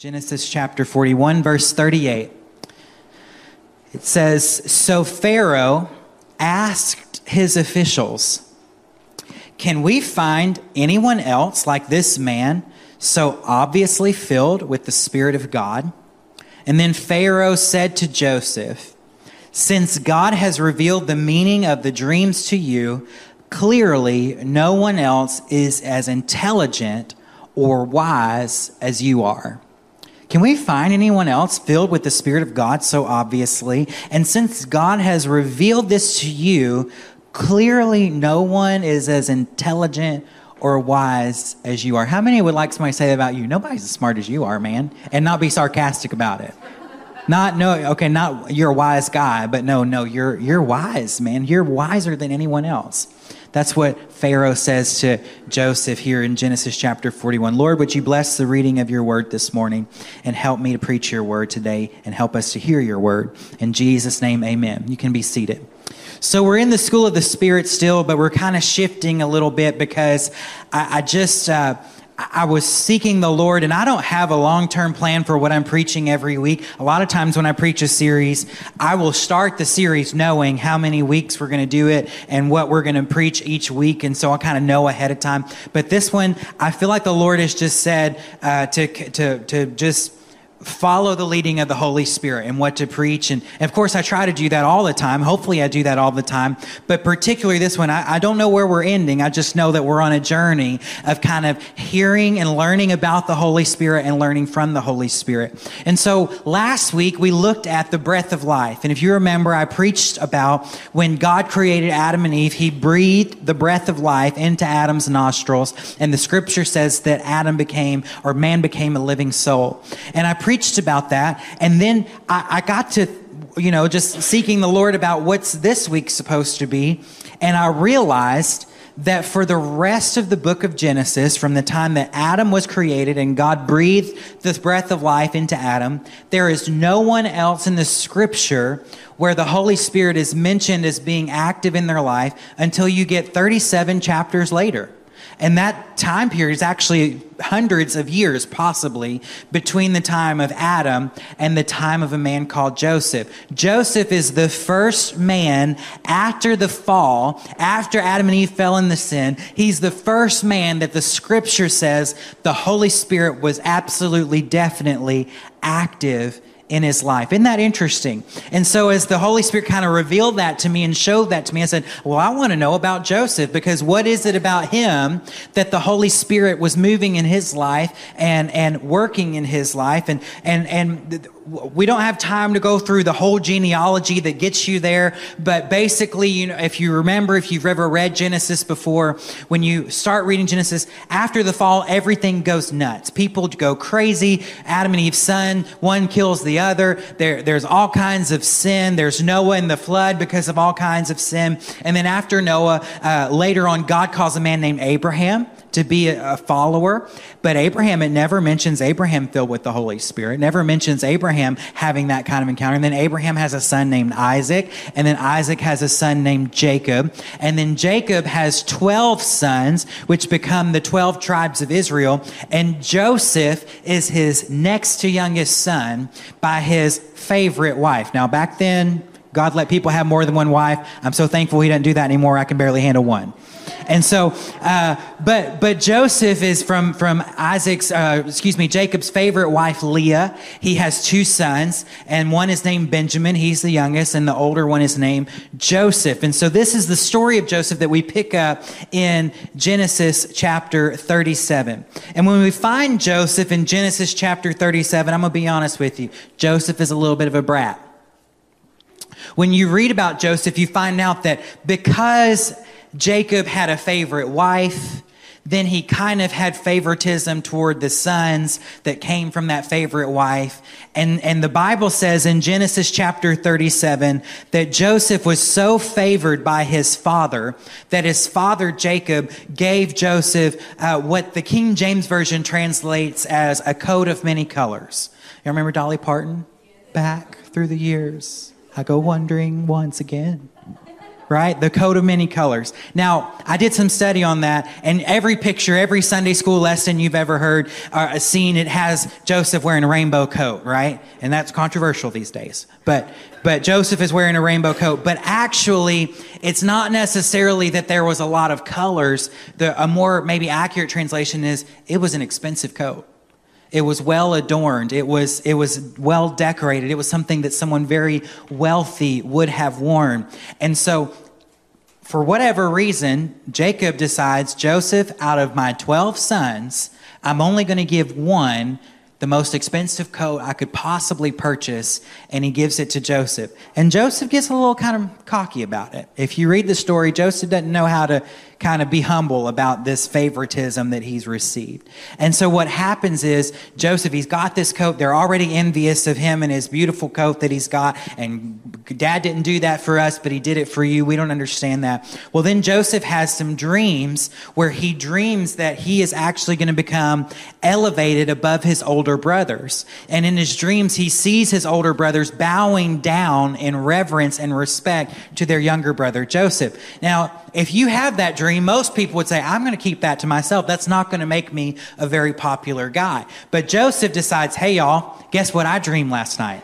Genesis chapter 41, verse 38. It says So Pharaoh asked his officials, Can we find anyone else like this man, so obviously filled with the Spirit of God? And then Pharaoh said to Joseph, Since God has revealed the meaning of the dreams to you, clearly no one else is as intelligent or wise as you are. Can we find anyone else filled with the Spirit of God so obviously? And since God has revealed this to you, clearly no one is as intelligent or wise as you are. How many would like somebody to say about you? Nobody's as smart as you are, man. And not be sarcastic about it. Not no, okay, not you're a wise guy, but no, no, you're you're wise, man. You're wiser than anyone else. That's what Pharaoh says to Joseph here in Genesis chapter 41. Lord, would you bless the reading of your word this morning and help me to preach your word today and help us to hear your word. In Jesus' name, amen. You can be seated. So we're in the school of the Spirit still, but we're kind of shifting a little bit because I, I just. Uh, I was seeking the Lord, and I don't have a long term plan for what I'm preaching every week. A lot of times when I preach a series, I will start the series knowing how many weeks we're going to do it and what we're going to preach each week. And so I kind of know ahead of time. But this one, I feel like the Lord has just said uh, to, to, to just follow the leading of the Holy Spirit and what to preach. And, of course, I try to do that all the time. Hopefully, I do that all the time. But particularly this one, I, I, don't know where we're ending. I just know that we're on a journey of kind of hearing and learning about the Holy Spirit and learning from the Holy Spirit. And so last week, we looked at the breath of life. And if you remember, I preached about when God created Adam and Eve, he breathed the breath of life into Adam's nostrils. And the scripture says that Adam became, or man became a living soul. And I preached about that. And then I, I got to, you know, just seeking the Lord about what's this week supposed to be. And I realized that for the rest of the book of Genesis, from the time that Adam was created and God breathed the breath of life into Adam, there is no one else in the scripture where the Holy Spirit is mentioned as being active in their life until you get 37 chapters later. And that time period is actually hundreds of years, possibly, between the time of Adam and the time of a man called Joseph. Joseph is the first man after the fall, after Adam and Eve fell in the sin. He's the first man that the scripture says the Holy Spirit was absolutely, definitely active in his life. Isn't that interesting? And so, as the Holy Spirit kind of revealed that to me and showed that to me, I said, Well, I want to know about Joseph because what is it about him that the Holy Spirit was moving in his life and, and working in his life? And, and, and we don't have time to go through the whole genealogy that gets you there, but basically, you know, if you remember, if you've ever read Genesis before, when you start reading Genesis, after the fall, everything goes nuts. People go crazy. Adam and Eve's son, one kills the other. There, there's all kinds of sin. There's Noah in the flood because of all kinds of sin. And then after Noah, uh, later on, God calls a man named Abraham to be a follower. But Abraham, it never mentions Abraham filled with the Holy Spirit. It never mentions Abraham having that kind of encounter. And then Abraham has a son named Isaac. And then Isaac has a son named Jacob. And then Jacob has 12 sons, which become the 12 tribes of Israel. And Joseph is his next to youngest son by his favorite wife. Now, back then, God let people have more than one wife. I'm so thankful he doesn't do that anymore. I can barely handle one. And so, uh, but but Joseph is from from Isaac's, uh, excuse me, Jacob's favorite wife Leah. He has two sons, and one is named Benjamin. He's the youngest, and the older one is named Joseph. And so, this is the story of Joseph that we pick up in Genesis chapter 37. And when we find Joseph in Genesis chapter 37, I'm gonna be honest with you, Joseph is a little bit of a brat. When you read about Joseph, you find out that because Jacob had a favorite wife. Then he kind of had favoritism toward the sons that came from that favorite wife. And, and the Bible says in Genesis chapter 37 that Joseph was so favored by his father that his father Jacob gave Joseph uh, what the King James Version translates as a coat of many colors. You remember Dolly Parton? Back through the years, I go wondering once again. Right? The coat of many colors. Now, I did some study on that, and every picture, every Sunday school lesson you've ever heard or seen, it has Joseph wearing a rainbow coat, right? And that's controversial these days. But but Joseph is wearing a rainbow coat. But actually, it's not necessarily that there was a lot of colors. The, a more maybe accurate translation is it was an expensive coat. It was well adorned. It was, it was well decorated. It was something that someone very wealthy would have worn. And so, for whatever reason, Jacob decides Joseph, out of my 12 sons, I'm only going to give one the most expensive coat I could possibly purchase, and he gives it to Joseph. And Joseph gets a little kind of cocky about it. If you read the story, Joseph doesn't know how to kind of be humble about this favoritism that he's received. And so what happens is Joseph, he's got this coat. They're already envious of him and his beautiful coat that he's got. And dad didn't do that for us, but he did it for you. We don't understand that. Well, then Joseph has some dreams where he dreams that he is actually going to become elevated above his older brothers. And in his dreams, he sees his older brothers bowing down in reverence and respect to their younger brother, Joseph. Now, if you have that dream, most people would say, I'm going to keep that to myself. That's not going to make me a very popular guy. But Joseph decides, hey, y'all, guess what I dreamed last night?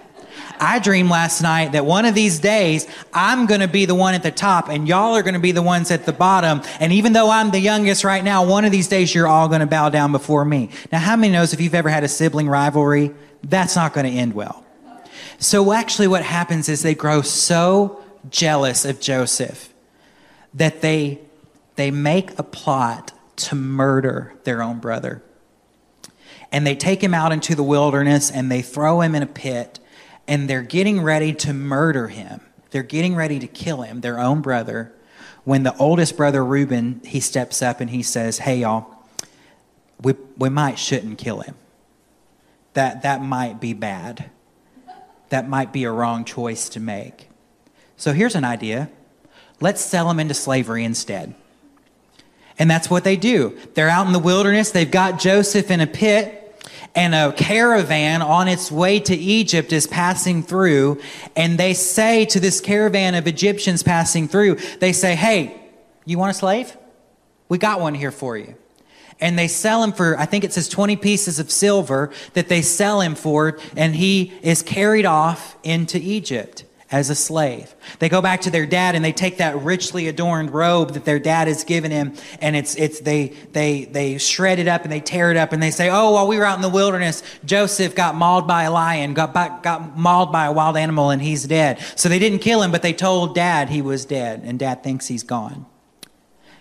I dreamed last night that one of these days I'm going to be the one at the top and y'all are going to be the ones at the bottom. And even though I'm the youngest right now, one of these days you're all going to bow down before me. Now, how many knows if you've ever had a sibling rivalry, that's not going to end well. So actually what happens is they grow so jealous of Joseph that they, they make a plot to murder their own brother. And they take him out into the wilderness and they throw him in a pit and they're getting ready to murder him. They're getting ready to kill him, their own brother. When the oldest brother, Reuben, he steps up and he says, Hey, y'all, we, we might shouldn't kill him. That, that might be bad. That might be a wrong choice to make. So here's an idea Let's sell them into slavery instead. And that's what they do. They're out in the wilderness. They've got Joseph in a pit and a caravan on its way to Egypt is passing through. And they say to this caravan of Egyptians passing through, they say, Hey, you want a slave? We got one here for you. And they sell him for, I think it says 20 pieces of silver that they sell him for. And he is carried off into Egypt as a slave. They go back to their dad and they take that richly adorned robe that their dad has given him and it's it's they they they shred it up and they tear it up and they say, "Oh, while we were out in the wilderness, Joseph got mauled by a lion, got got mauled by a wild animal and he's dead." So they didn't kill him, but they told dad he was dead and dad thinks he's gone.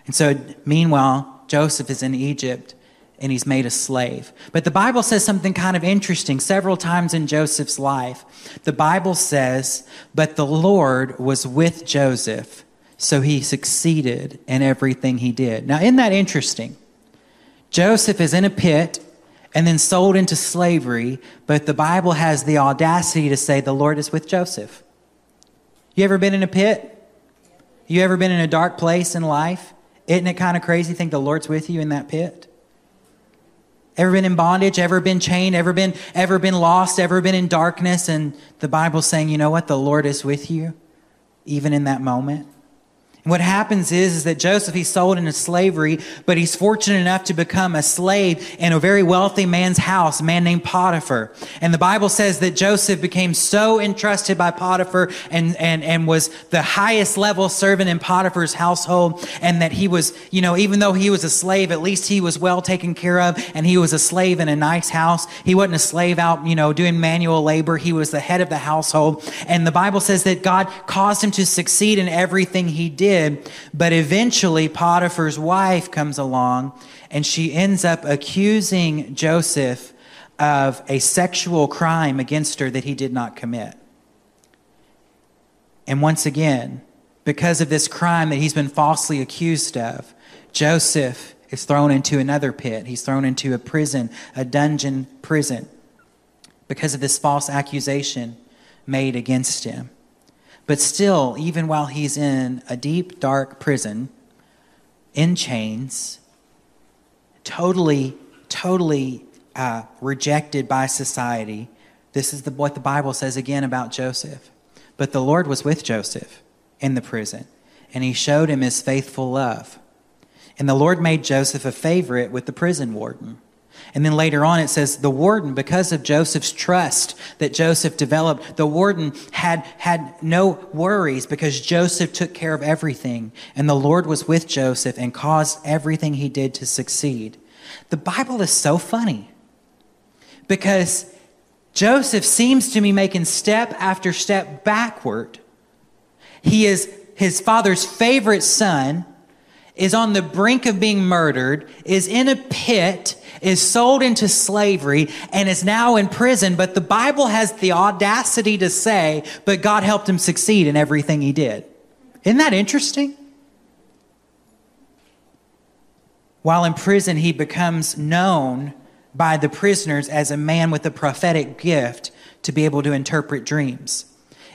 And so meanwhile, Joseph is in Egypt and he's made a slave. But the Bible says something kind of interesting several times in Joseph's life. The Bible says, But the Lord was with Joseph, so he succeeded in everything he did. Now, isn't that interesting? Joseph is in a pit and then sold into slavery, but the Bible has the audacity to say the Lord is with Joseph. You ever been in a pit? You ever been in a dark place in life? Isn't it kind of crazy to think the Lord's with you in that pit? Ever been in bondage? Ever been chained? Ever been ever been lost? Ever been in darkness? And the Bible's saying, you know what? The Lord is with you, even in that moment what happens is, is that Joseph, he's sold into slavery, but he's fortunate enough to become a slave in a very wealthy man's house, a man named Potiphar. And the Bible says that Joseph became so entrusted by Potiphar and, and, and was the highest level servant in Potiphar's household. And that he was, you know, even though he was a slave, at least he was well taken care of. And he was a slave in a nice house. He wasn't a slave out, you know, doing manual labor. He was the head of the household. And the Bible says that God caused him to succeed in everything he did did. But eventually, Potiphar's wife comes along and she ends up accusing Joseph of a sexual crime against her that he did not commit. And once again, because of this crime that he's been falsely accused of, Joseph is thrown into another pit. He's thrown into a prison, a dungeon prison, because of this false accusation made against him. But still, even while he's in a deep, dark prison, in chains, totally, totally uh, rejected by society, this is the, what the Bible says again about Joseph. But the Lord was with Joseph in the prison. and he showed him his faithful love. And the Lord made Joseph a favorite with the prison warden. And then later on, it says the warden, because of Joseph's trust that Joseph developed, the warden had, had no worries because Joseph took care of everything. And the Lord was with Joseph and caused everything he did to succeed. The Bible is so funny because Joseph seems to be making step after step backward. He is his father's favorite son, is on the brink of being murdered, is in a pit, is sold into slavery, and is now in prison. But the Bible has the audacity to say, but God helped him succeed in everything he did. Isn't that interesting? While in prison, he becomes known by the prisoners as a man with a prophetic gift to be able to interpret dreams.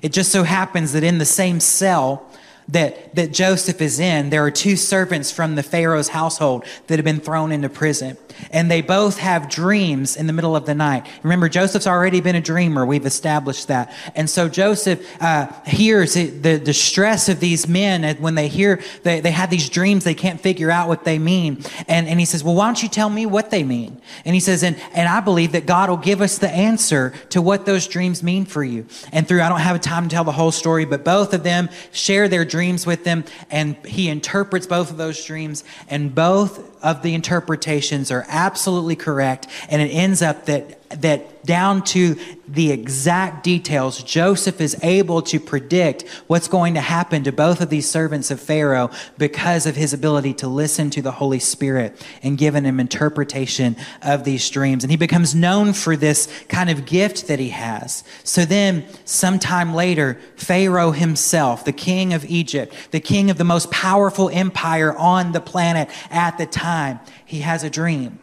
It just so happens that in the same cell that, that Joseph is in, there are two servants from the Pharaoh's household that have been thrown into prison. And they both have dreams in the middle of the night. Remember, Joseph's already been a dreamer. We've established that. And so Joseph uh, hears the distress of these men when they hear, they, they have these dreams, they can't figure out what they mean. And, and he says, Well, why don't you tell me what they mean? And he says, and, and I believe that God will give us the answer to what those dreams mean for you. And through, I don't have time to tell the whole story, but both of them share their dreams with them, and he interprets both of those dreams, and both of the interpretations are absolutely correct, and it ends up that that down to the exact details, Joseph is able to predict what's going to happen to both of these servants of Pharaoh because of his ability to listen to the Holy Spirit and given him interpretation of these dreams. And he becomes known for this kind of gift that he has. So then, sometime later, Pharaoh himself, the king of Egypt, the king of the most powerful empire on the planet at the time, he has a dream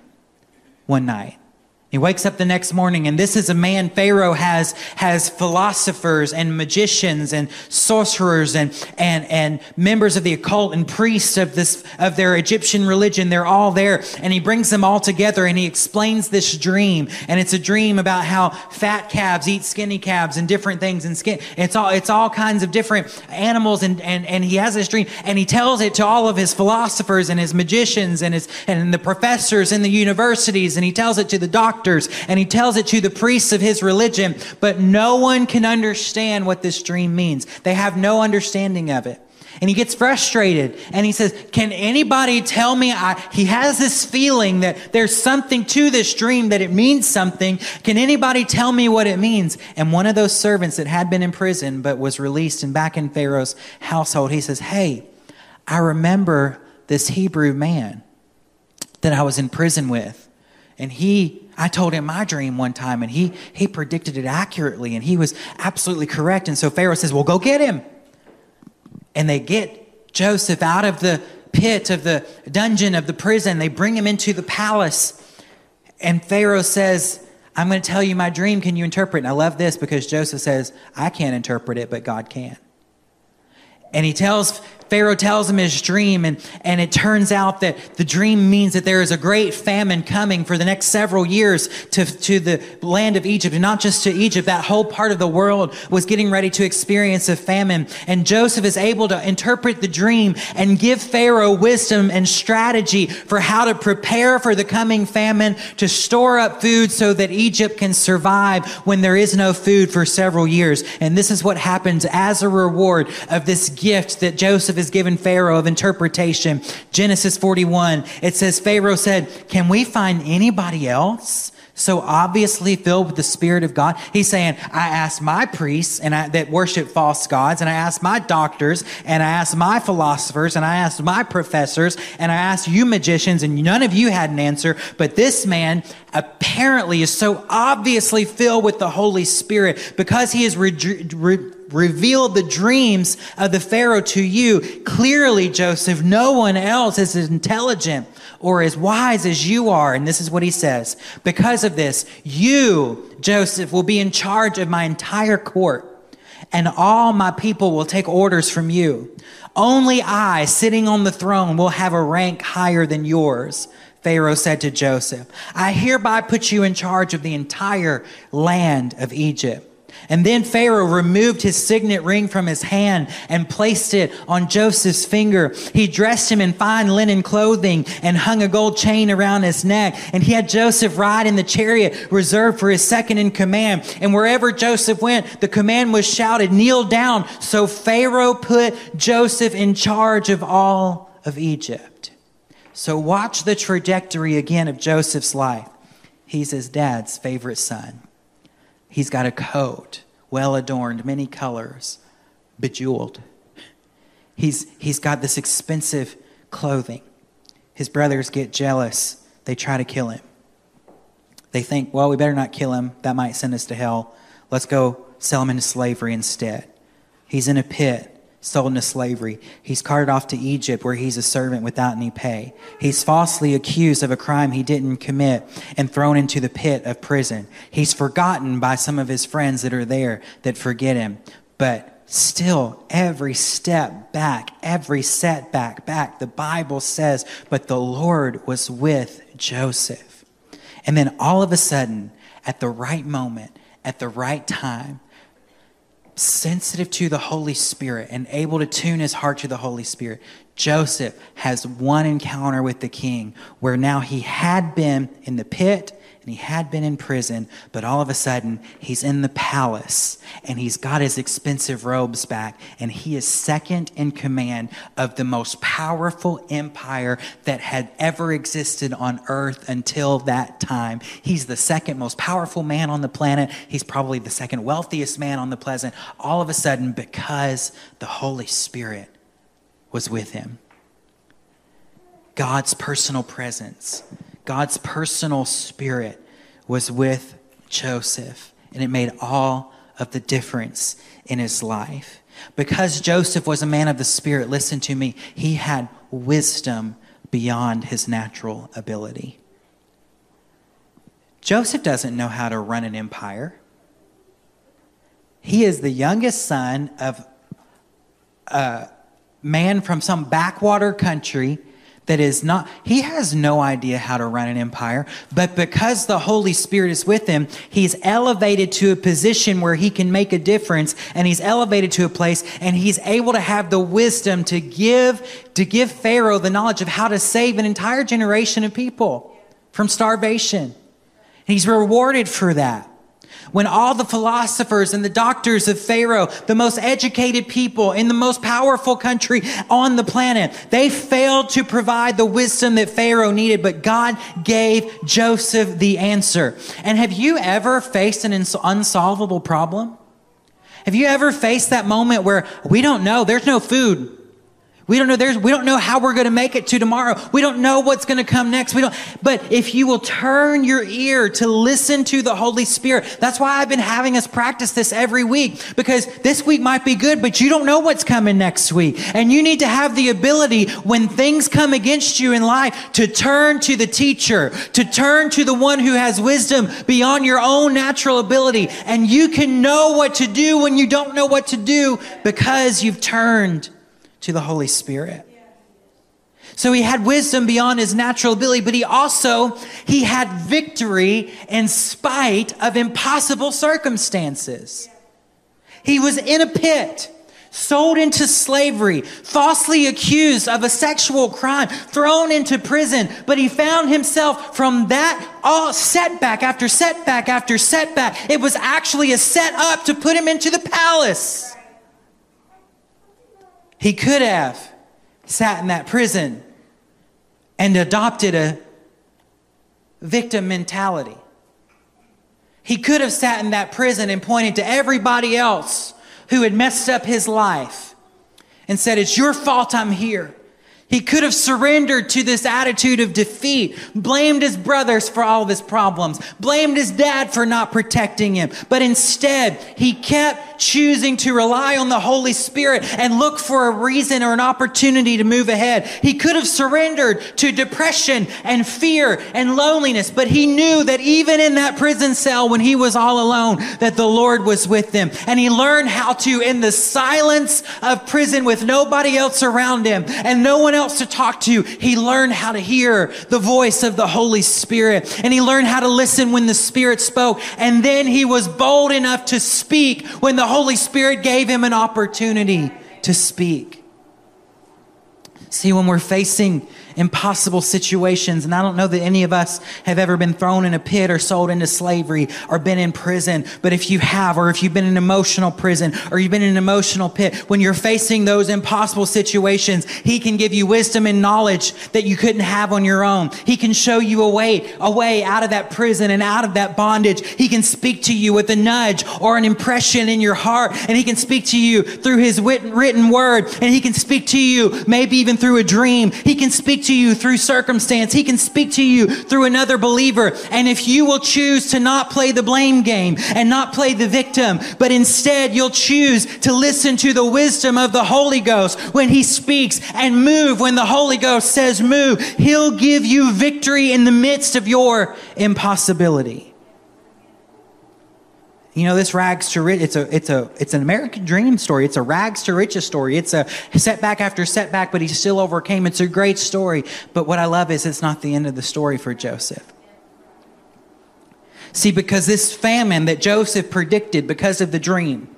one night. He wakes up the next morning, and this is a man Pharaoh has, has philosophers and magicians and sorcerers and, and, and members of the occult and priests of this, of their Egyptian religion. They're all there, and he brings them all together and he explains this dream. And it's a dream about how fat calves eat skinny calves and different things and skin. It's all, it's all kinds of different animals. And, and, and he has this dream and he tells it to all of his philosophers and his magicians and his, and the professors in the universities. And he tells it to the doctors doctors and he tells it to the priests of his religion, but no one can understand what this dream means. They have no understanding of it. And he gets frustrated and he says, Can anybody tell me? I, he has this feeling that there's something to this dream, that it means something. Can anybody tell me what it means? And one of those servants that had been in prison but was released and back in Pharaoh's household, he says, Hey, I remember this Hebrew man that I was in prison with. And he I told him my dream one time and he, he predicted it accurately and he was absolutely correct. And so Pharaoh says, Well, go get him. And they get Joseph out of the pit of the dungeon of the prison. They bring him into the palace. And Pharaoh says, I'm going to tell you my dream. Can you interpret? And I love this because Joseph says, I can't interpret it, but God can. And he tells Pharaoh tells him his dream, and, and it turns out that the dream means that there is a great famine coming for the next several years to, to the land of Egypt, and not just to Egypt. That whole part of the world was getting ready to experience a famine. And Joseph is able to interpret the dream and give Pharaoh wisdom and strategy for how to prepare for the coming famine, to store up food so that Egypt can survive when there is no food for several years. And this is what happens as a reward of this gift that Joseph is given Pharaoh of interpretation. Genesis 41, it says, Pharaoh said, Can we find anybody else? So obviously filled with the Spirit of God. He's saying, I asked my priests and I, that worship false gods, and I asked my doctors, and I asked my philosophers, and I asked my professors, and I asked you magicians, and none of you had an answer. But this man apparently is so obviously filled with the Holy Spirit because he has re- re- revealed the dreams of the Pharaoh to you. Clearly, Joseph, no one else is intelligent or as wise as you are. And this is what he says. Because of this, you, Joseph, will be in charge of my entire court and all my people will take orders from you. Only I, sitting on the throne, will have a rank higher than yours. Pharaoh said to Joseph, I hereby put you in charge of the entire land of Egypt. And then Pharaoh removed his signet ring from his hand and placed it on Joseph's finger. He dressed him in fine linen clothing and hung a gold chain around his neck. And he had Joseph ride in the chariot reserved for his second in command. And wherever Joseph went, the command was shouted, kneel down. So Pharaoh put Joseph in charge of all of Egypt. So watch the trajectory again of Joseph's life. He's his dad's favorite son. He's got a coat, well adorned, many colors, bejeweled. He's, he's got this expensive clothing. His brothers get jealous. They try to kill him. They think, well, we better not kill him. That might send us to hell. Let's go sell him into slavery instead. He's in a pit sold into slavery. He's carted off to Egypt where he's a servant without any pay. He's falsely accused of a crime he didn't commit and thrown into the pit of prison. He's forgotten by some of his friends that are there that forget him. But still, every step back, every setback back, the Bible says, but the Lord was with Joseph. And then all of a sudden, at the right moment, at the right time, sensitive to the Holy Spirit and able to tune his heart to the Holy Spirit, Joseph has one encounter with the king where now he had been in the pit and he had been in prison, but all of a sudden he's in the palace and he's got his expensive robes back and he is second in command of the most powerful empire that had ever existed on earth until that time. He's the second most powerful man on the planet. He's probably the second wealthiest man on the planet. All of a sudden, because the Holy Spirit was with him. God's personal presence God's personal spirit was with Joseph, and it made all of the difference in his life. Because Joseph was a man of the spirit, listen to me, he had wisdom beyond his natural ability. Joseph doesn't know how to run an empire. He is the youngest son of a man from some backwater country that is not, he has no idea how to run an empire, but because the Holy Spirit is with him, he's elevated to a position where he can make a difference and he's elevated to a place and he's able to have the wisdom to give, to give Pharaoh the knowledge of how to save an entire generation of people from starvation. And he's rewarded for that when all the philosophers and the doctors of Pharaoh, the most educated people in the most powerful country on the planet, they failed to provide the wisdom that Pharaoh needed, but God gave Joseph the answer. And have you ever faced an unsolvable problem? Have you ever faced that moment where we don't know, there's no food, we don't know there's we don't know how we're going to make it to tomorrow. We don't know what's going to come next. We don't but if you will turn your ear to listen to the Holy Spirit. That's why I've been having us practice this every week because this week might be good, but you don't know what's coming next week. And you need to have the ability when things come against you in life to turn to the teacher, to turn to the one who has wisdom beyond your own natural ability. And you can know what to do when you don't know what to do because you've turned to the Holy Spirit. So he had wisdom beyond his natural ability, but he also, he had victory in spite of impossible circumstances. He was in a pit, sold into slavery, falsely accused of a sexual crime, thrown into prison, but he found himself from that all setback after setback after setback. It was actually a set up to put him into the palace. He could have sat in that prison and adopted a victim mentality. He could have sat in that prison and pointed to everybody else who had messed up his life and said, It's your fault I'm here. He could have surrendered to this attitude of defeat, blamed his brothers for all of his problems, blamed his dad for not protecting him. But instead, he kept choosing to rely on the Holy Spirit and look for a reason or an opportunity to move ahead. He could have surrendered to depression and fear and loneliness, but he knew that even in that prison cell when he was all alone, that the Lord was with him. And he learned how to, in the silence of prison with nobody else around him and no one else to talk to, he learned how to hear the voice of the Holy Spirit. And he learned how to listen when the Spirit spoke. And then he was bold enough to speak when the Holy Spirit gave him an opportunity to speak. See, when we're facing impossible situations. And I don't know that any of us have ever been thrown in a pit or sold into slavery or been in prison. But if you have, or if you've been in emotional prison or you've been in an emotional pit, when you're facing those impossible situations, He can give you wisdom and knowledge that you couldn't have on your own. He can show you a way, a way out of that prison and out of that bondage. He can speak to you with a nudge or an impression in your heart. And He can speak to you through His written word. And He can speak to you maybe even through a dream. He can speak to you through circumstance. He can speak to you through another believer. And if you will choose to not play the blame game and not play the victim, but instead you'll choose to listen to the wisdom of the Holy Ghost when he speaks and move when the Holy Ghost says move, he'll give you victory in the midst of your impossibility. You know, this rags to rich, it's a, it's a, it's an American dream story. It's a rags to riches story. It's a setback after setback, but he still overcame. It's a great story. But what I love is it's not the end of the story for Joseph. See, because this famine that Joseph predicted because of the dream,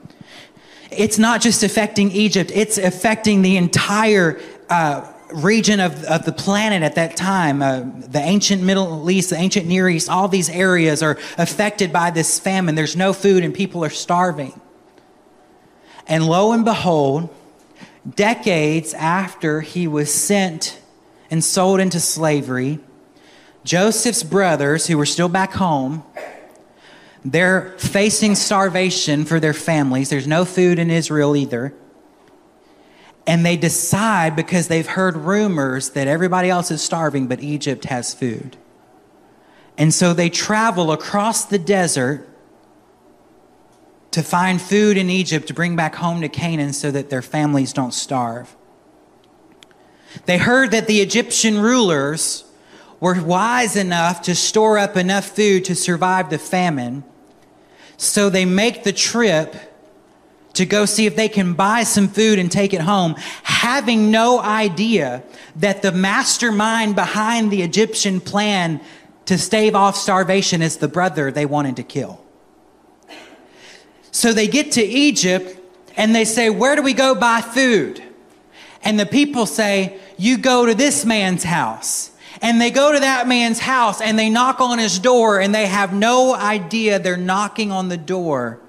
it's not just affecting Egypt, it's affecting the entire uh, region of, of the planet at that time, uh, the ancient Middle East, the ancient Near East, all these areas are affected by this famine. There's no food and people are starving. And lo and behold, decades after he was sent and sold into slavery, Joseph's brothers, who were still back home, they're facing starvation for their families. There's no food in Israel either and they decide because they've heard rumors that everybody else is starving, but Egypt has food. And so they travel across the desert to find food in Egypt to bring back home to Canaan so that their families don't starve. They heard that the Egyptian rulers were wise enough to store up enough food to survive the famine. So they make the trip to go see if they can buy some food and take it home, having no idea that the mastermind behind the Egyptian plan to stave off starvation is the brother they wanted to kill. So they get to Egypt and they say, Where do we go buy food? And the people say, You go to this man's house. And they go to that man's house and they knock on his door and they have no idea they're knocking on the door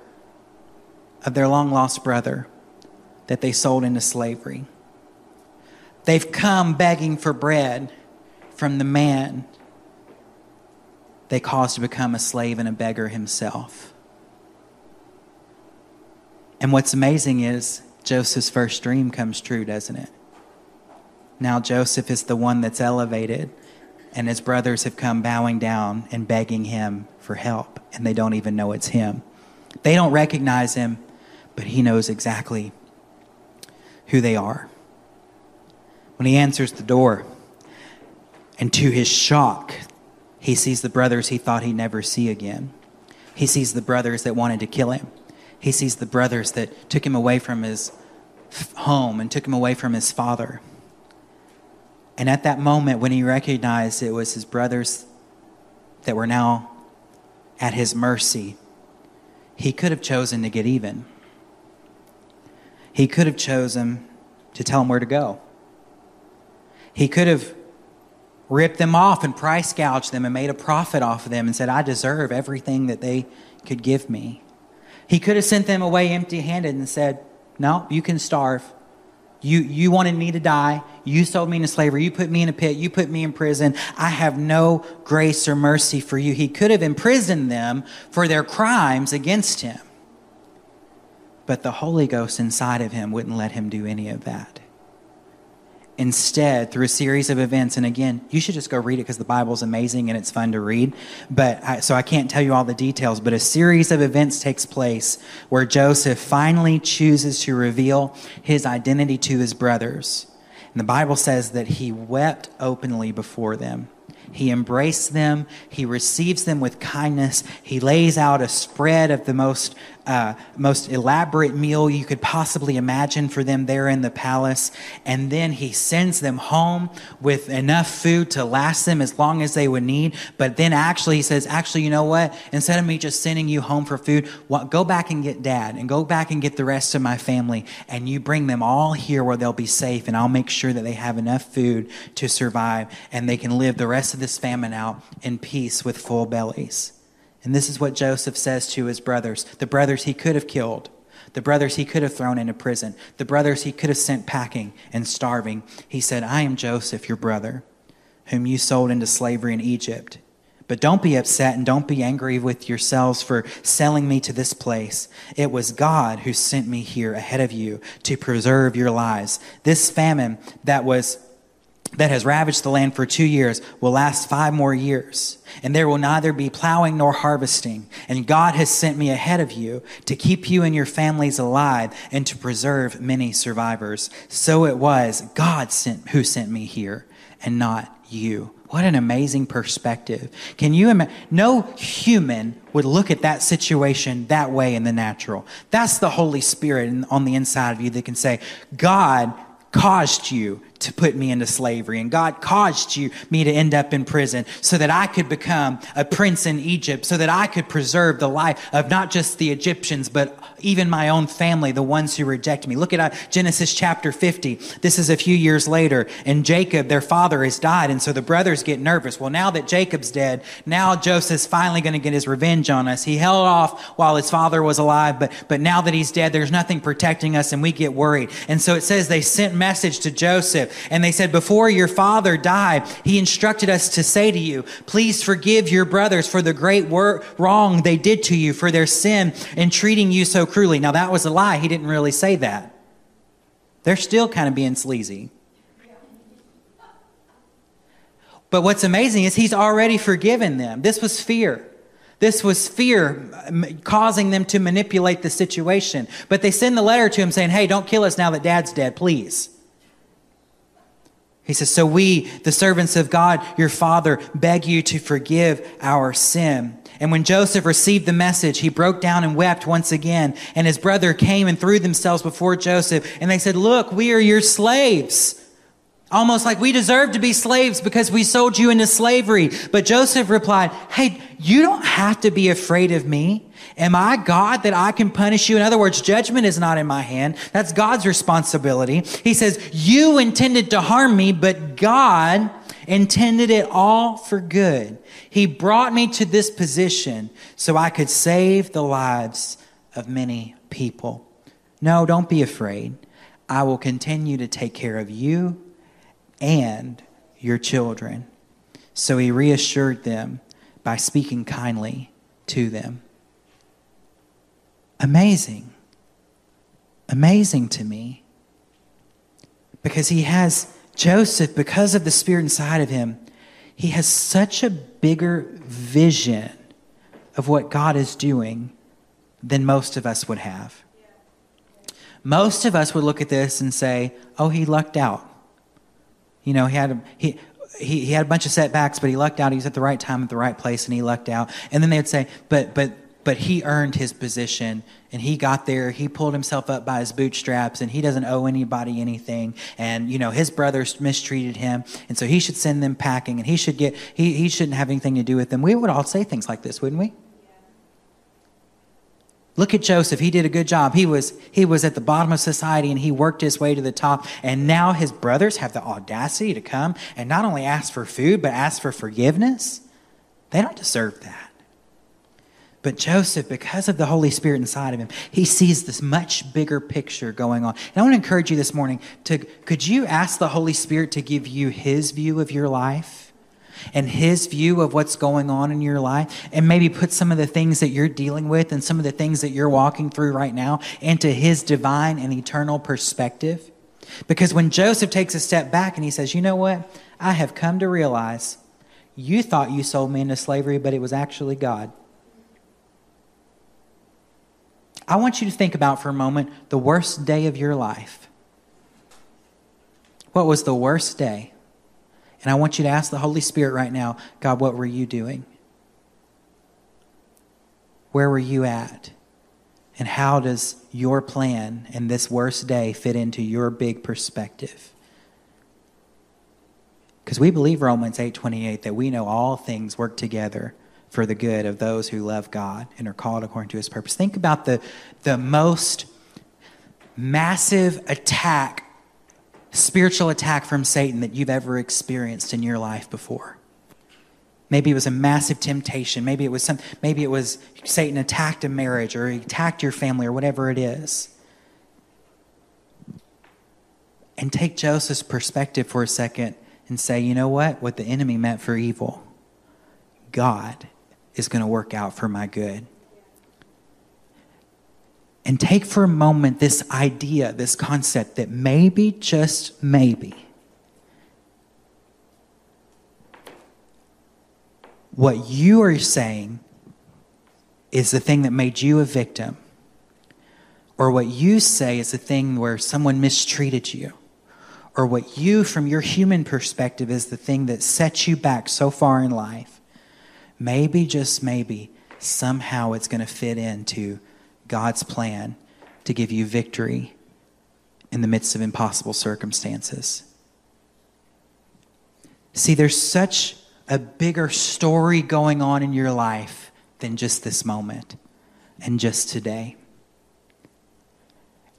of their long lost brother that they sold into slavery. They've come begging for bread from the man they caused to become a slave and a beggar himself. And what's amazing is Joseph's first dream comes true, doesn't it? Now Joseph is the one that's elevated, and his brothers have come bowing down and begging him for help, and they don't even know it's him. They don't recognize him but he knows exactly who they are. When he answers the door, and to his shock, he sees the brothers he thought he'd never see again. He sees the brothers that wanted to kill him. He sees the brothers that took him away from his home and took him away from his father. And at that moment, when he recognized it was his brothers that were now at his mercy, he could have chosen to get even. He could have chosen to tell them where to go. He could have ripped them off and price gouged them and made a profit off of them and said, I deserve everything that they could give me. He could have sent them away empty handed and said, No, you can starve. You, you wanted me to die. You sold me into slavery. You put me in a pit. You put me in prison. I have no grace or mercy for you. He could have imprisoned them for their crimes against him. But the Holy Ghost inside of him wouldn't let him do any of that. instead through a series of events and again you should just go read it because the bible's amazing and it's fun to read but I, so i can't tell you all the details but a series of events takes place where joseph finally chooses to reveal his identity to his brothers and the bible says that he wept openly before them he embraced them. He receives them with kindness. He lays out a spread of the most uh, most elaborate meal you could possibly imagine for them there in the palace. And then he sends them home with enough food to last them as long as they would need. But then actually, he says, Actually, you know what? Instead of me just sending you home for food, go back and get dad and go back and get the rest of my family. And you bring them all here where they'll be safe. And I'll make sure that they have enough food to survive and they can live the rest of this famine out in peace with full bellies. And this is what Joseph says to his brothers the brothers he could have killed, the brothers he could have thrown into prison, the brothers he could have sent packing and starving. He said, I am Joseph, your brother, whom you sold into slavery in Egypt. But don't be upset and don't be angry with yourselves for selling me to this place. It was God who sent me here ahead of you to preserve your lives. This famine that was that has ravaged the land for two years will last five more years, and there will neither be plowing nor harvesting. And God has sent me ahead of you to keep you and your families alive and to preserve many survivors. So it was God sent, who sent me here, and not you. What an amazing perspective. Can you imagine? No human would look at that situation that way in the natural. That's the Holy Spirit on the inside of you that can say, God caused you to put me into slavery. And God caused you me to end up in prison so that I could become a prince in Egypt so that I could preserve the life of not just the Egyptians but even my own family the ones who reject me. Look at uh, Genesis chapter 50 this is a few years later and Jacob their father has died and so the brothers get nervous. Well now that Jacob's dead now Joseph's finally going to get his revenge on us. He held off while his father was alive but but now that he's dead there's nothing protecting us and we get worried. And so it says they sent message to Joseph and they said, Before your father died, he instructed us to say to you, Please forgive your brothers for the great wor- wrong they did to you, for their sin in treating you so cruelly. Now, that was a lie. He didn't really say that. They're still kind of being sleazy. But what's amazing is he's already forgiven them. This was fear. This was fear causing them to manipulate the situation. But they send the letter to him saying, Hey, don't kill us now that dad's dead, please. He says, So we, the servants of God, your Father, beg you to forgive our sin. And when Joseph received the message, he broke down and wept once again. And his brother came and threw themselves before Joseph. And they said, Look, we are your slaves. Almost like we deserve to be slaves because we sold you into slavery. But Joseph replied, Hey, you don't have to be afraid of me. Am I God that I can punish you? In other words, judgment is not in my hand. That's God's responsibility. He says, You intended to harm me, but God intended it all for good. He brought me to this position so I could save the lives of many people. No, don't be afraid. I will continue to take care of you and your children. So he reassured them by speaking kindly to them. Amazing. Amazing to me. Because he has Joseph, because of the Spirit inside of him, he has such a bigger vision of what God is doing than most of us would have. Most of us would look at this and say, oh, he lucked out. You know, he had a, he, he, he had a bunch of setbacks, but he lucked out. He was at the right time at the right place, and he lucked out. And then they'd say, but but but he earned his position, and he got there. He pulled himself up by his bootstraps, and he doesn't owe anybody anything. And you know his brothers mistreated him, and so he should send them packing, and he should get he he shouldn't have anything to do with them. We would all say things like this, wouldn't we? Look at Joseph. He did a good job. He was, he was at the bottom of society and he worked his way to the top. And now his brothers have the audacity to come and not only ask for food, but ask for forgiveness. They don't deserve that. But Joseph, because of the Holy Spirit inside of him, he sees this much bigger picture going on. And I want to encourage you this morning to could you ask the Holy Spirit to give you his view of your life? And his view of what's going on in your life and maybe put some of the things that you're dealing with and some of the things that you're walking through right now into his divine and eternal perspective. Because when Joseph takes a step back and he says, You know what? I have come to realize you thought you sold me into slavery, but it was actually God. I want you to think about for a moment the worst day of your life. What was the worst day? And I want you to ask the Holy Spirit right now God, what were you doing? Where were you at? And how does your plan and this worst day fit into your big perspective? Because we believe Romans 8:28 that we know all things work together for the good of those who love God and are called according to his purpose. Think about the, the most massive attack, spiritual attack from Satan that you've ever experienced in your life before. Maybe it was a massive temptation. Maybe it was some maybe it was Satan attacked a marriage or attacked your family or whatever it is. And take Joseph's perspective for a second and say, you know what? What the enemy meant for evil, God is going to work out for my good. And take for a moment this idea, this concept that maybe, just maybe, what you are saying is the thing that made you a victim, or what you say is the thing where someone mistreated you, or what you, from your human perspective, is the thing that sets you back so far in life maybe, just maybe, somehow it's going to fit into God's plan to give you victory in the midst of impossible circumstances. See, there's such a bigger story going on in your life than just this moment and just today.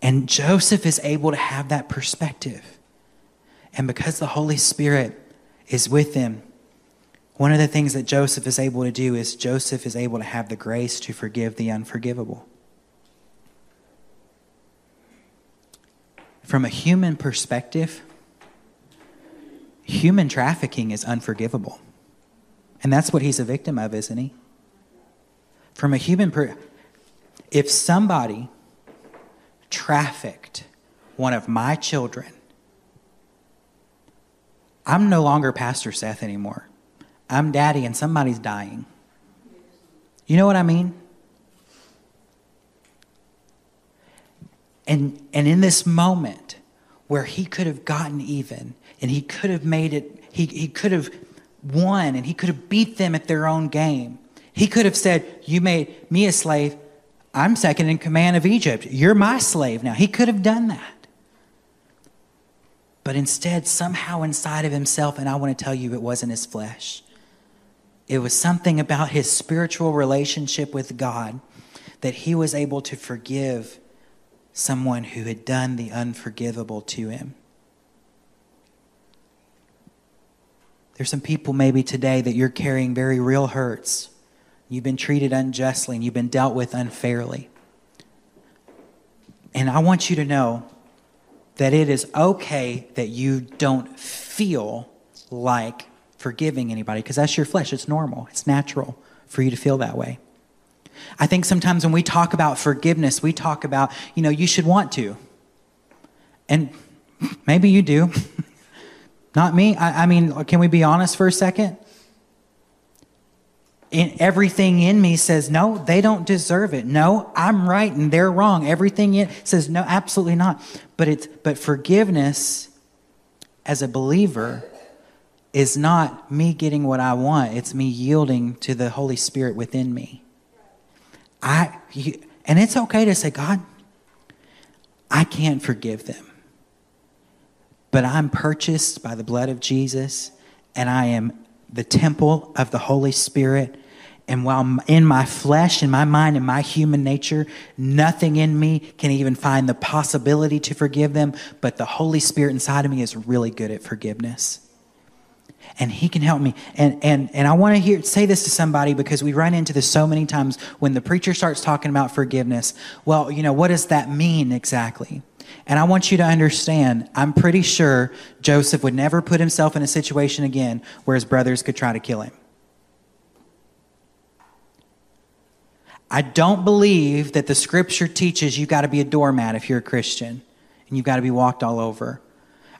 And Joseph is able to have that perspective. And because the Holy Spirit is with him, one of the things that Joseph is able to do is Joseph is able to have the grace to forgive the unforgivable. From a human perspective, human trafficking is unforgivable. And that's what he's a victim of, isn't he? From a human per- if somebody trafficked one of my children, I'm no longer Pastor Seth anymore. I'm daddy and somebody's dying. You know what I mean? And, and in this moment where he could have gotten even and he could have made it, he, he could have won and he could have beat them at their own game. He could have said, You made me a slave. I'm second in command of Egypt. You're my slave now. He could have done that. But instead, somehow inside of himself, and I want to tell you, it wasn't his flesh. It was something about his spiritual relationship with God that he was able to forgive someone who had done the unforgivable to him. There's some people maybe today that you're carrying very real hurts. You've been treated unjustly and you've been dealt with unfairly. And I want you to know that it is okay that you don't feel like forgiving anybody because that's your flesh. It's normal, it's natural for you to feel that way. I think sometimes when we talk about forgiveness, we talk about, you know, you should want to. And maybe you do. Not me. I, I, mean, can we be honest for a second? In, everything in me says, no, they don't deserve it. No, I'm right and they're wrong. Everything in says, no, absolutely not. But it's but forgiveness as a believer is not me getting what I want, it's me yielding to the Holy Spirit within me. I and it's okay to say, God, I can't forgive them. But I'm purchased by the blood of Jesus, and I am the temple of the Holy Spirit. And while in my flesh, in my mind, in my human nature, nothing in me can even find the possibility to forgive them, but the Holy Spirit inside of me is really good at forgiveness and he can help me. And and and i want to hear say this to somebody because we run into this so many times when the preacher starts talking about forgiveness. Well you know what does that mean exactly? And i want you to understand i'm pretty sure joseph would never put himself in a situation again where his brothers could try to kill him. I don't believe that the scripture teaches you got to be a doormat if you're a christian and you've got to be walked all over.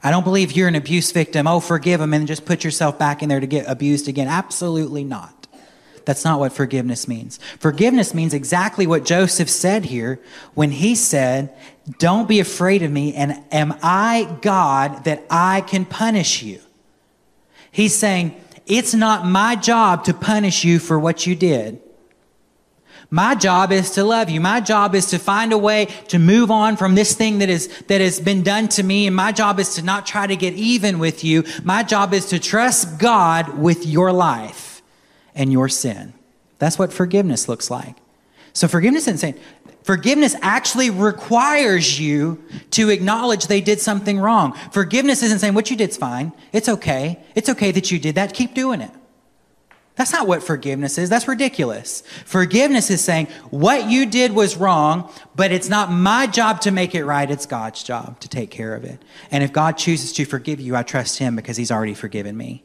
I don't believe you're an abuse victim. Oh, forgive them and just put yourself back in there to get abused again. Absolutely not. That's not what forgiveness means. Forgiveness means exactly what Joseph said here when he said, Don't be afraid of me, and am I God that I can punish you? He's saying, It's not my job to punish you for what you did. My job is to love you. My job is to find a way to move on from this thing that is, that has been done to me. And my job is to not try to get even with you. My job is to trust God with your life and your sin. That's what forgiveness looks like. So forgiveness isn't saying, Forgiveness actually requires you to acknowledge they did something wrong. Forgiveness isn't saying what you did's fine. It's okay. It's okay that you did that. Keep doing it. That's not what forgiveness is. That's ridiculous. Forgiveness is saying what you did was wrong, but it's not my job to make it right. It's God's job to take care of it. And if God chooses to forgive you, I trust Him because He's already forgiven me.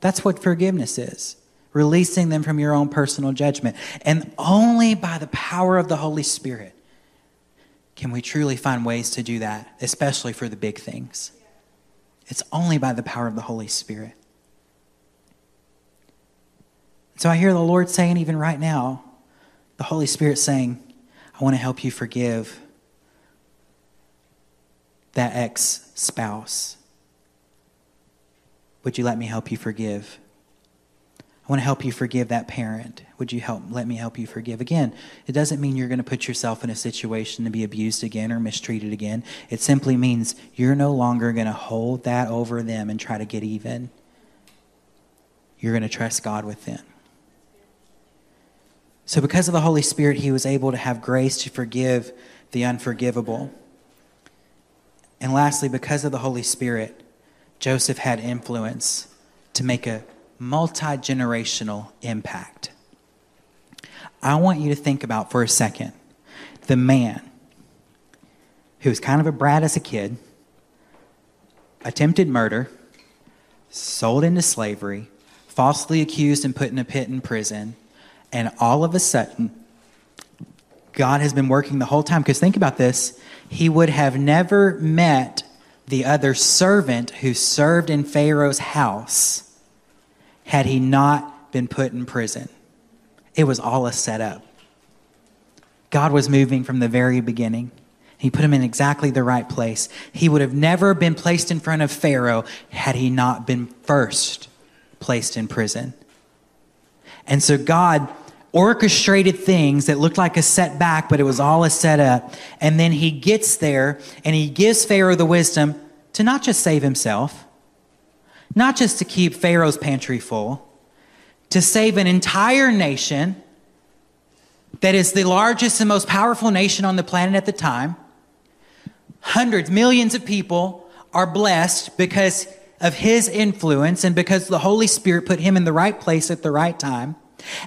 That's what forgiveness is releasing them from your own personal judgment. And only by the power of the Holy Spirit can we truly find ways to do that, especially for the big things. It's only by the power of the Holy Spirit. So I hear the Lord saying, even right now, the Holy Spirit saying, I want to help you forgive that ex spouse. Would you let me help you forgive? I want to help you forgive that parent. Would you help let me help you forgive? Again, it doesn't mean you're going to put yourself in a situation to be abused again or mistreated again. It simply means you're no longer going to hold that over them and try to get even. You're going to trust God with them. So, because of the Holy Spirit, he was able to have grace to forgive the unforgivable. And lastly, because of the Holy Spirit, Joseph had influence to make a multi generational impact. I want you to think about for a second the man who was kind of a brat as a kid, attempted murder, sold into slavery, falsely accused and put in a pit in prison and all of a sudden, God has been working the whole time. Because think about this he would have never met the other servant who served in Pharaoh's house had he not been put in prison. It was all a setup. God was moving from the very beginning. He put him in exactly the right place. He would have never been placed in front of Pharaoh had he not been first placed in prison. And so God orchestrated things that looked like a setback, but it was all a setup. And then he gets there and he gives Pharaoh the wisdom to not just save himself, not just to keep Pharaoh's pantry full, to save an entire nation that is the largest and most powerful nation on the planet at the time. Hundreds, millions of people are blessed because of his influence and because the Holy Spirit put him in the right place at the right time.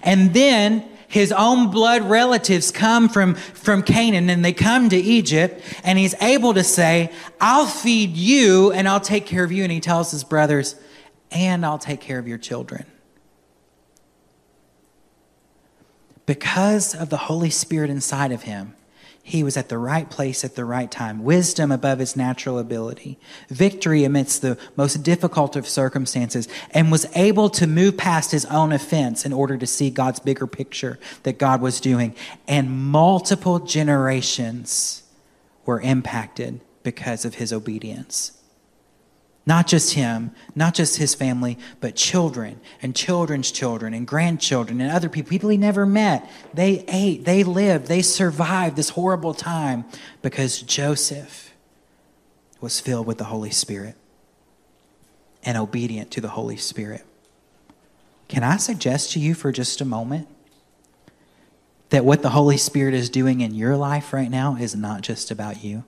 And then his own blood relatives come from, from Canaan and they come to Egypt and he's able to say, I'll feed you and I'll take care of you. And he tells his brothers, and I'll take care of your children. Because of the Holy Spirit inside of him, he was at the right place at the right time. Wisdom above his natural ability. Victory amidst the most difficult of circumstances. And was able to move past his own offense in order to see God's bigger picture that God was doing. And multiple generations were impacted because of his obedience. Not just him, not just his family, but children and children's children and grandchildren and other people, people he never met. They ate, they lived, they survived this horrible time because Joseph was filled with the Holy Spirit and obedient to the Holy Spirit. Can I suggest to you for just a moment that what the Holy Spirit is doing in your life right now is not just about you?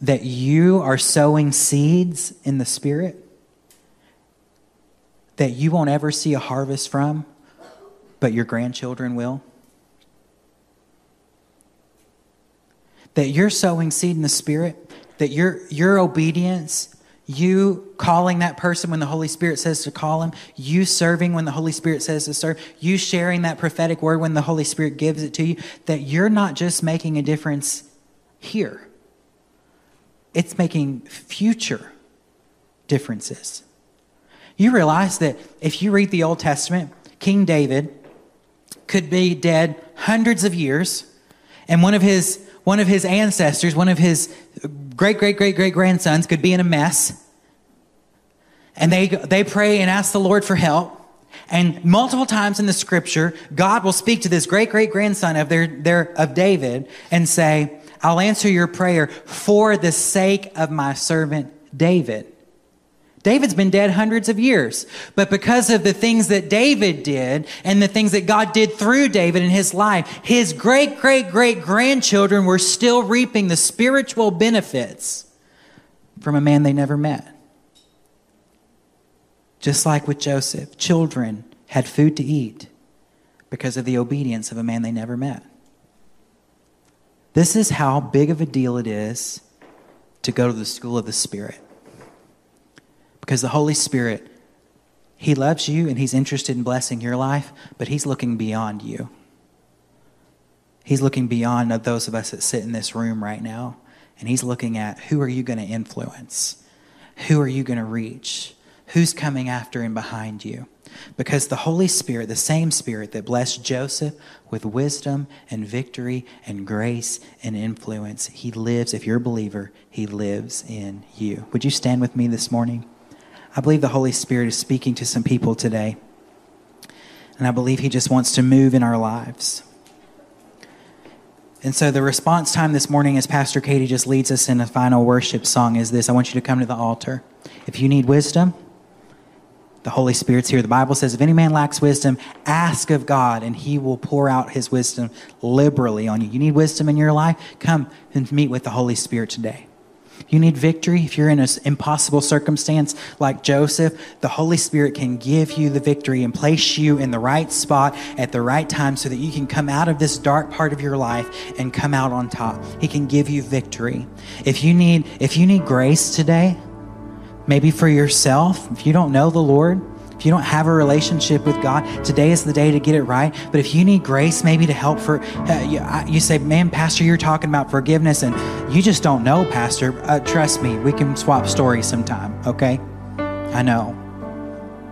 That you are sowing seeds in the Spirit that you won't ever see a harvest from, but your grandchildren will? That you're sowing seed in the Spirit, that your, your obedience, you calling that person when the Holy Spirit says to call him, you serving when the Holy Spirit says to serve, you sharing that prophetic word when the Holy Spirit gives it to you, that you're not just making a difference here. It's making future differences. You realize that if you read the Old Testament, King David could be dead hundreds of years, and one of his one of his ancestors, one of his great great great great grandsons could be in a mess. And they they pray and ask the Lord for help. And multiple times in the scripture, God will speak to this great great grandson of their, their of David and say, I'll answer your prayer for the sake of my servant David. David's been dead hundreds of years, but because of the things that David did and the things that God did through David in his life, his great, great, great grandchildren were still reaping the spiritual benefits from a man they never met. Just like with Joseph, children had food to eat because of the obedience of a man they never met. This is how big of a deal it is to go to the school of the Spirit. Because the Holy Spirit, He loves you and He's interested in blessing your life, but He's looking beyond you. He's looking beyond those of us that sit in this room right now, and He's looking at who are you going to influence? Who are you going to reach? Who's coming after and behind you? Because the Holy Spirit, the same Spirit that blessed Joseph with wisdom and victory and grace and influence, He lives, if you're a believer, He lives in you. Would you stand with me this morning? I believe the Holy Spirit is speaking to some people today. And I believe He just wants to move in our lives. And so the response time this morning, as Pastor Katie just leads us in a final worship song, is this I want you to come to the altar. If you need wisdom, the Holy Spirit's here. The Bible says, if any man lacks wisdom, ask of God, and he will pour out his wisdom liberally on you. You need wisdom in your life? Come and meet with the Holy Spirit today. You need victory. If you're in an impossible circumstance like Joseph, the Holy Spirit can give you the victory and place you in the right spot at the right time so that you can come out of this dark part of your life and come out on top. He can give you victory. If you need, if you need grace today, Maybe for yourself, if you don't know the Lord, if you don't have a relationship with God, today is the day to get it right. But if you need grace, maybe to help for, uh, you, you, say, man, Pastor, you're talking about forgiveness and you just don't know, Pastor. Uh, trust me, we can swap stories sometime, okay? I know.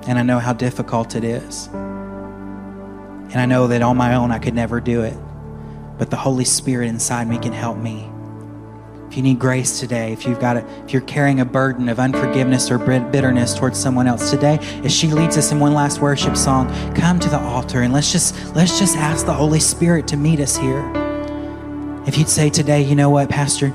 And I know how difficult it is. And I know that on my own I could never do it. But the Holy Spirit inside me can help me if you need grace today, if you've got a, if you're carrying a burden of unforgiveness or bitterness towards someone else today, as she leads us in one last worship song, come to the altar and let's just let's just ask the Holy Spirit to meet us here. If you'd say today, you know what, Pastor,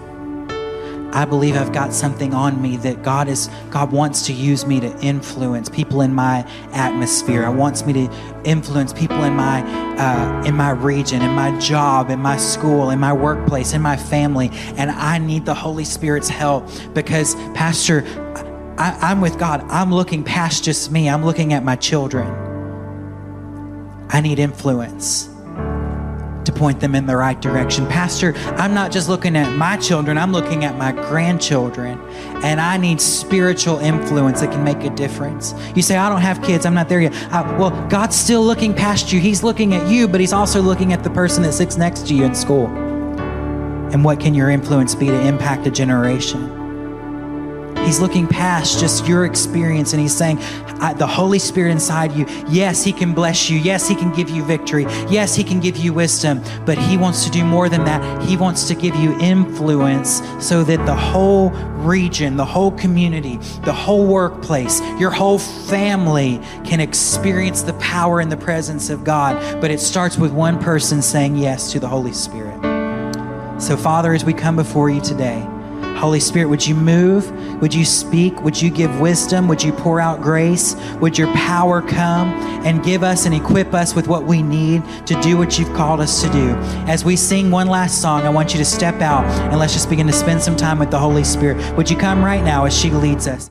I believe I've got something on me that God is God wants to use me to influence people in my atmosphere. I wants me to influence people in my uh, in my region, in my job, in my school, in my workplace, in my family, and I need the Holy Spirit's help because, Pastor, I, I'm with God. I'm looking past just me. I'm looking at my children. I need influence point them in the right direction. Pastor, I'm not just looking at my children, I'm looking at my grandchildren, and I need spiritual influence that can make a difference. You say, I don't have kids, I'm not there yet. Uh, well, God's still looking past you. He's looking at you, but He's also looking at the person that sits next to you in school. And what can your influence be to impact a generation? He's looking past just your experience and he's saying, the Holy Spirit inside you, yes, he can bless you. Yes, he can give you victory. Yes, he can give you wisdom. But he wants to do more than that. He wants to give you influence so that the whole region, the whole community, the whole workplace, your whole family can experience the power and the presence of God. But it starts with one person saying yes to the Holy Spirit. So, Father, as we come before you today, Holy Spirit, would you move? Would you speak? Would you give wisdom? Would you pour out grace? Would your power come and give us and equip us with what we need to do what you've called us to do? As we sing one last song, I want you to step out and let's just begin to spend some time with the Holy Spirit. Would you come right now as she leads us?